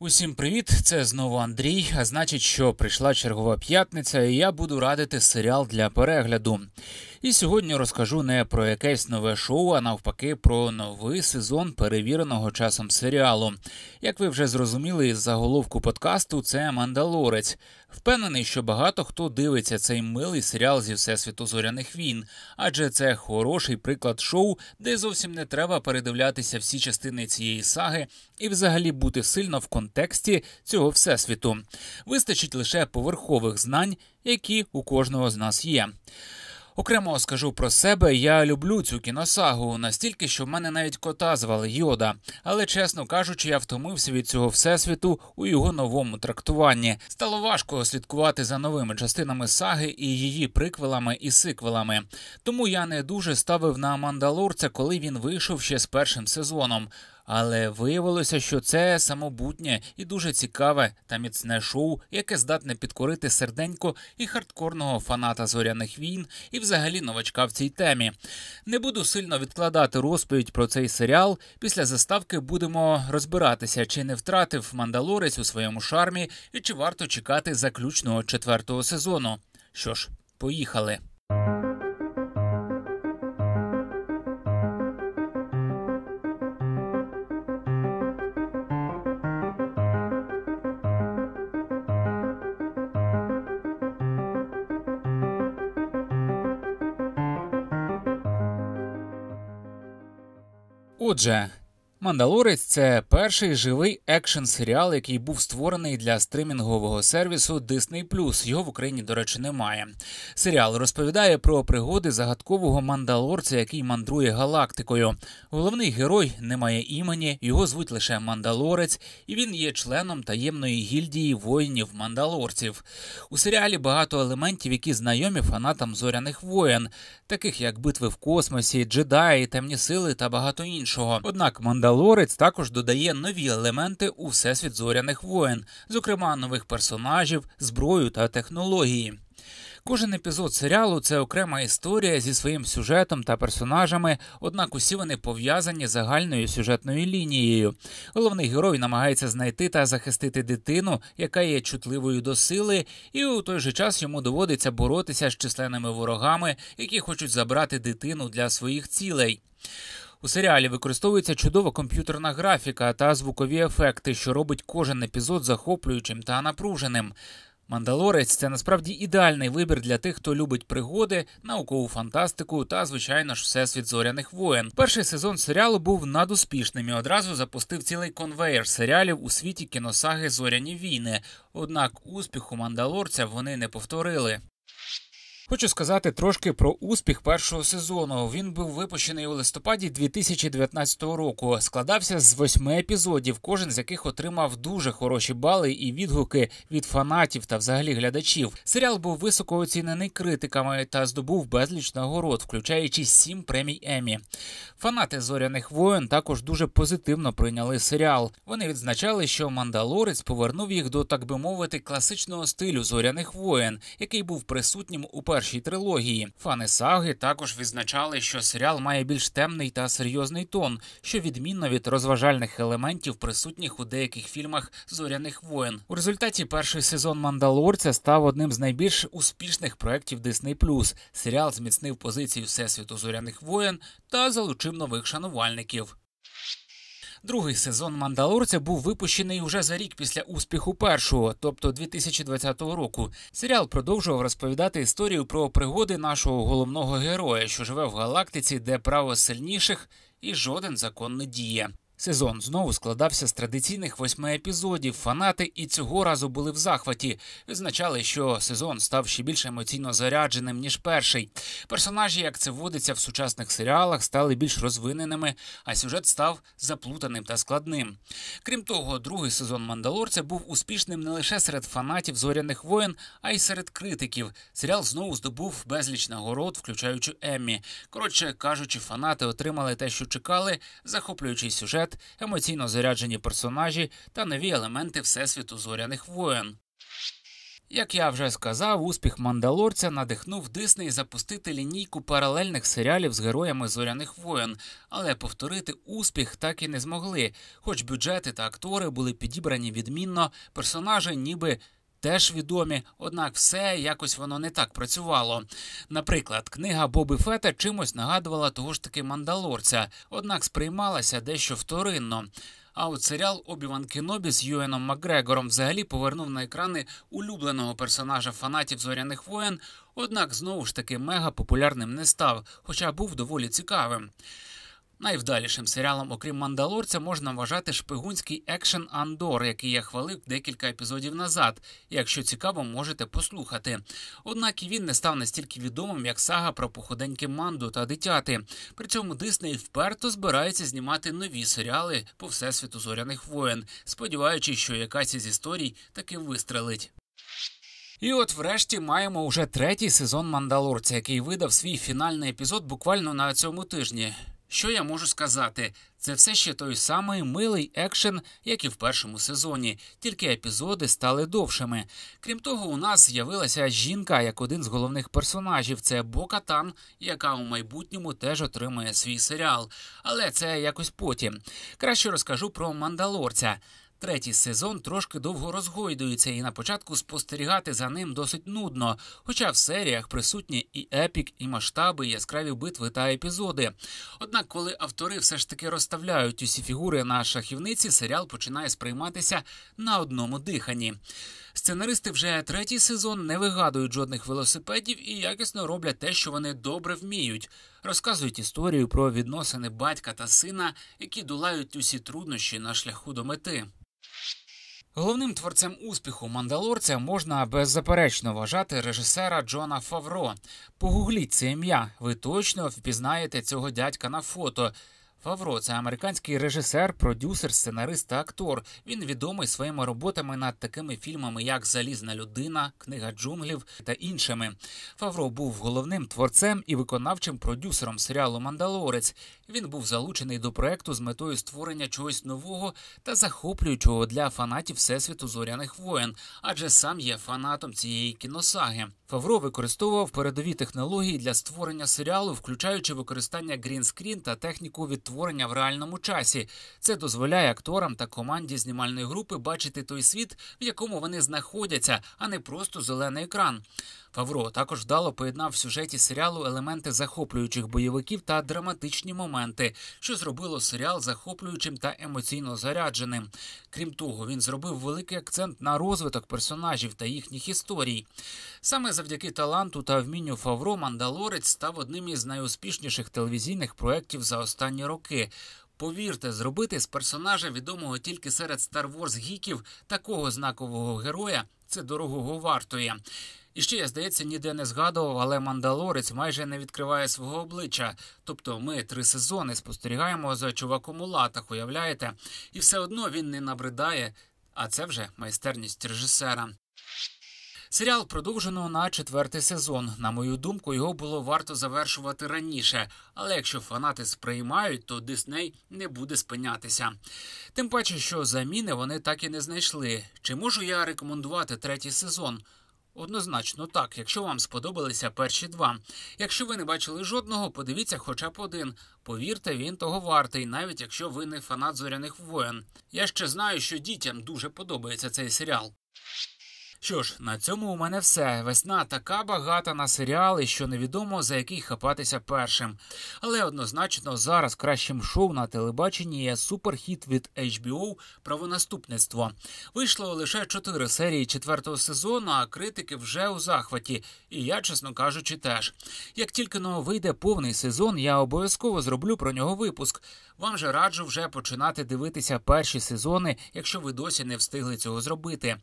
Усім привіт! Це знову Андрій. А значить, що прийшла чергова п'ятниця, і я буду радити серіал для перегляду. І сьогодні розкажу не про якесь нове шоу, а навпаки, про новий сезон перевіреного часом серіалу. Як ви вже зрозуміли із заголовку подкасту, це Мандалорець. Впевнений, що багато хто дивиться цей милий серіал зі всесвіту зоряних війн, адже це хороший приклад шоу, де зовсім не треба передивлятися всі частини цієї саги і взагалі бути сильно в контексті цього всесвіту. Вистачить лише поверхових знань, які у кожного з нас є. Окремо скажу про себе, я люблю цю кіносагу настільки, що в мене навіть кота звали Йода. Але чесно кажучи, я втомився від цього всесвіту у його новому трактуванні. Стало важко слідкувати за новими частинами саги і її приквелами і сиквелами. Тому я не дуже ставив на мандалорця, коли він вийшов ще з першим сезоном. Але виявилося, що це самобутнє і дуже цікаве та міцне шоу, яке здатне підкорити серденько і хардкорного фаната зоряних війн, і взагалі новачка в цій темі. Не буду сильно відкладати розповідь про цей серіал. Після заставки будемо розбиратися, чи не втратив мандалорець у своєму шармі, і чи варто чекати заключного четвертого сезону. Що ж, поїхали. Отже, Мандалорець це перший живий екшн серіал, який був створений для стримінгового сервісу Disney+. Його в Україні, до речі, немає. Серіал розповідає про пригоди загадкового мандалорця, який мандрує галактикою. Головний герой не має імені, його звуть лише Мандалорець, і він є членом таємної гільдії воїнів мандалорців. У серіалі багато елементів, які знайомі фанатам зоряних воєн, таких як битви в космосі, джедаї, темні сили та багато іншого. Однак Мандалорець Мандалорець також додає нові елементи у всесвіт зоряних воєн, зокрема нових персонажів, зброю та технології. Кожен епізод серіалу це окрема історія зі своїм сюжетом та персонажами, однак усі вони пов'язані загальною сюжетною лінією. Головний герой намагається знайти та захистити дитину, яка є чутливою до сили, і у той же час йому доводиться боротися з численними ворогами, які хочуть забрати дитину для своїх цілей. У серіалі використовується чудова комп'ютерна графіка та звукові ефекти, що робить кожен епізод захоплюючим та напруженим. Мандалорець це насправді ідеальний вибір для тих, хто любить пригоди, наукову фантастику та, звичайно ж, всесвіт зоряних воєн. Перший сезон серіалу був надуспішним і одразу запустив цілий конвейер серіалів у світі кіносаги Зоряні війни. Однак успіху мандалорця вони не повторили. Хочу сказати трошки про успіх першого сезону. Він був випущений у листопаді 2019 року. Складався з восьми епізодів, кожен з яких отримав дуже хороші бали і відгуки від фанатів та взагалі глядачів. Серіал був високо оцінений критиками та здобув безліч нагород, включаючи сім премій Емі. Фанати зоряних воєн також дуже позитивно прийняли серіал. Вони відзначали, що мандалорець повернув їх до, так би мовити, класичного стилю зоряних воєн, який був присутнім у першій трилогії. Фани саги також відзначали, що серіал має більш темний та серйозний тон, що відмінно від розважальних елементів, присутніх у деяких фільмах зоряних воєн. У результаті перший сезон Мандалорця став одним з найбільш успішних проєктів Disney+. Серіал зміцнив позицію всесвіту зоряних воєн та залучив нових шанувальників. Другий сезон Мандалорця був випущений уже за рік після успіху першого, тобто 2020 року. Серіал продовжував розповідати історію про пригоди нашого головного героя, що живе в галактиці, де право сильніших і жоден закон не діє. Сезон знову складався з традиційних восьми епізодів. Фанати і цього разу були в захваті. Визначали, що сезон став ще більш емоційно зарядженим ніж перший. Персонажі, як це водиться в сучасних серіалах, стали більш розвиненими, а сюжет став заплутаним та складним. Крім того, другий сезон Мандалорця був успішним не лише серед фанатів зоряних воєн, а й серед критиків. Серіал знову здобув безліч нагород, включаючи Еммі. Коротше кажучи, фанати отримали те, що чекали, захоплюючий сюжет сюжет, емоційно заряджені персонажі та нові елементи всесвіту зоряних воєн. Як я вже сказав, успіх мандалорця надихнув Дисней запустити лінійку паралельних серіалів з героями зоряних воєн, але повторити успіх так і не змогли. Хоч бюджети та актори були підібрані відмінно, персонажі ніби. Теж відомі, однак все якось воно не так працювало. Наприклад, книга Боби Фета чимось нагадувала того ж таки мандалорця, однак сприймалася дещо вторинно. А от серіал Обіван Кенобі з Юеном Макгрегором взагалі повернув на екрани улюбленого персонажа фанатів зоряних воєн, однак знову ж таки мега популярним не став, хоча був доволі цікавим. Найвдалішим серіалом, окрім мандалорця, можна вважати шпигунський екшен Андор, який я хвалив декілька епізодів назад. Якщо цікаво, можете послухати. Однак і він не став настільки відомим, як сага про походеньки манду та дитяти. При цьому Дисней вперто збирається знімати нові серіали по всесвіту зоряних воєн, сподіваючись, що якась із історій таки вистрелить. І от, врешті, маємо уже третій сезон мандалорця, який видав свій фінальний епізод буквально на цьому тижні. Що я можу сказати? Це все ще той самий милий екшен, як і в першому сезоні, тільки епізоди стали довшими. Крім того, у нас з'явилася жінка як один з головних персонажів. Це Бокатан, яка у майбутньому теж отримує свій серіал. Але це якось потім. Краще розкажу про мандалорця. Третій сезон трошки довго розгойдується, і на початку спостерігати за ним досить нудно. Хоча в серіях присутні і епік, і масштаби, і яскраві битви та епізоди. Однак, коли автори все ж таки розставляють усі фігури на шахівниці, серіал починає сприйматися на одному диханні. Сценаристи вже третій сезон не вигадують жодних велосипедів і якісно роблять те, що вони добре вміють. Розказують історію про відносини батька та сина, які долають усі труднощі на шляху до мети. Головним творцем успіху мандалорця можна беззаперечно вважати режисера Джона Фавро. Погугліть це ім'я. Ви точно впізнаєте цього дядька на фото. Фавро це американський режисер, продюсер, сценарист та актор. Він відомий своїми роботами над такими фільмами, як Залізна людина, Книга джунглів та іншими. Фавро був головним творцем і виконавчим продюсером серіалу Мандалорець. Він був залучений до проекту з метою створення чогось нового та захоплюючого для фанатів всесвіту зоряних воєн, адже сам є фанатом цієї кіносаги. Фавро використовував передові технології для створення серіалу, включаючи використання грінскрін та техніку відтворення в реальному часі. Це дозволяє акторам та команді знімальної групи бачити той світ, в якому вони знаходяться, а не просто зелений екран. Фавро також вдало поєднав в сюжеті серіалу елементи захоплюючих бойовиків та драматичні моменти, що зробило серіал захоплюючим та емоційно зарядженим. Крім того, він зробив великий акцент на розвиток персонажів та їхніх історій. Саме завдяки таланту та вмінню Фавро Мандалорець став одним із найуспішніших телевізійних проєктів за останні роки. Повірте, зробити з персонажа, відомого тільки серед Star Wars гіків, такого знакового героя це дорогого вартує. І ще я здається, ніде не згадував, але мандалорець майже не відкриває свого обличчя. Тобто ми три сезони спостерігаємо за чуваком у латах, уявляєте? І все одно він не набридає, а це вже майстерність режисера. Серіал продовжено на четвертий сезон. На мою думку, його було варто завершувати раніше. Але якщо фанати сприймають, то Дисней не буде спинятися. Тим паче, що заміни вони так і не знайшли. Чи можу я рекомендувати третій сезон? Однозначно так, якщо вам сподобалися перші два. Якщо ви не бачили жодного, подивіться хоча б один. Повірте, він того вартий, навіть якщо ви не фанат зоряних воєн. Я ще знаю, що дітям дуже подобається цей серіал. Що ж, на цьому у мене все. Весна така багата на серіали, що невідомо за який хапатися першим. Але однозначно зараз кращим шоу на телебаченні є суперхіт від HBO правонаступництво. Вийшло лише чотири серії четвертого сезону, а критики вже у захваті. І я, чесно кажучи, теж. Як тільки но вийде повний сезон, я обов'язково зроблю про нього випуск. Вам же раджу вже починати дивитися перші сезони, якщо ви досі не встигли цього зробити.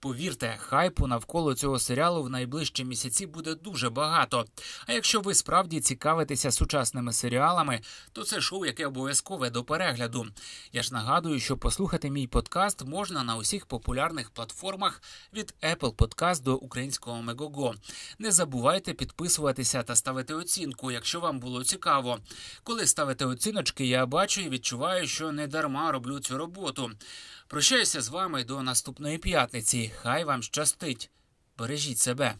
Повірте, хайпу навколо цього серіалу в найближчі місяці буде дуже багато. А якщо ви справді цікавитеся сучасними серіалами, то це шоу, яке обов'язкове до перегляду. Я ж нагадую, що послухати мій подкаст можна на усіх популярних платформах від Apple Podcast до українського Мегого. Не забувайте підписуватися та ставити оцінку, якщо вам було цікаво. Коли ставите оціночки, я бачу і відчуваю, що не дарма роблю цю роботу. Прощаюся з вами до наступної п'ятниці. Хай вам щастить. Бережіть себе.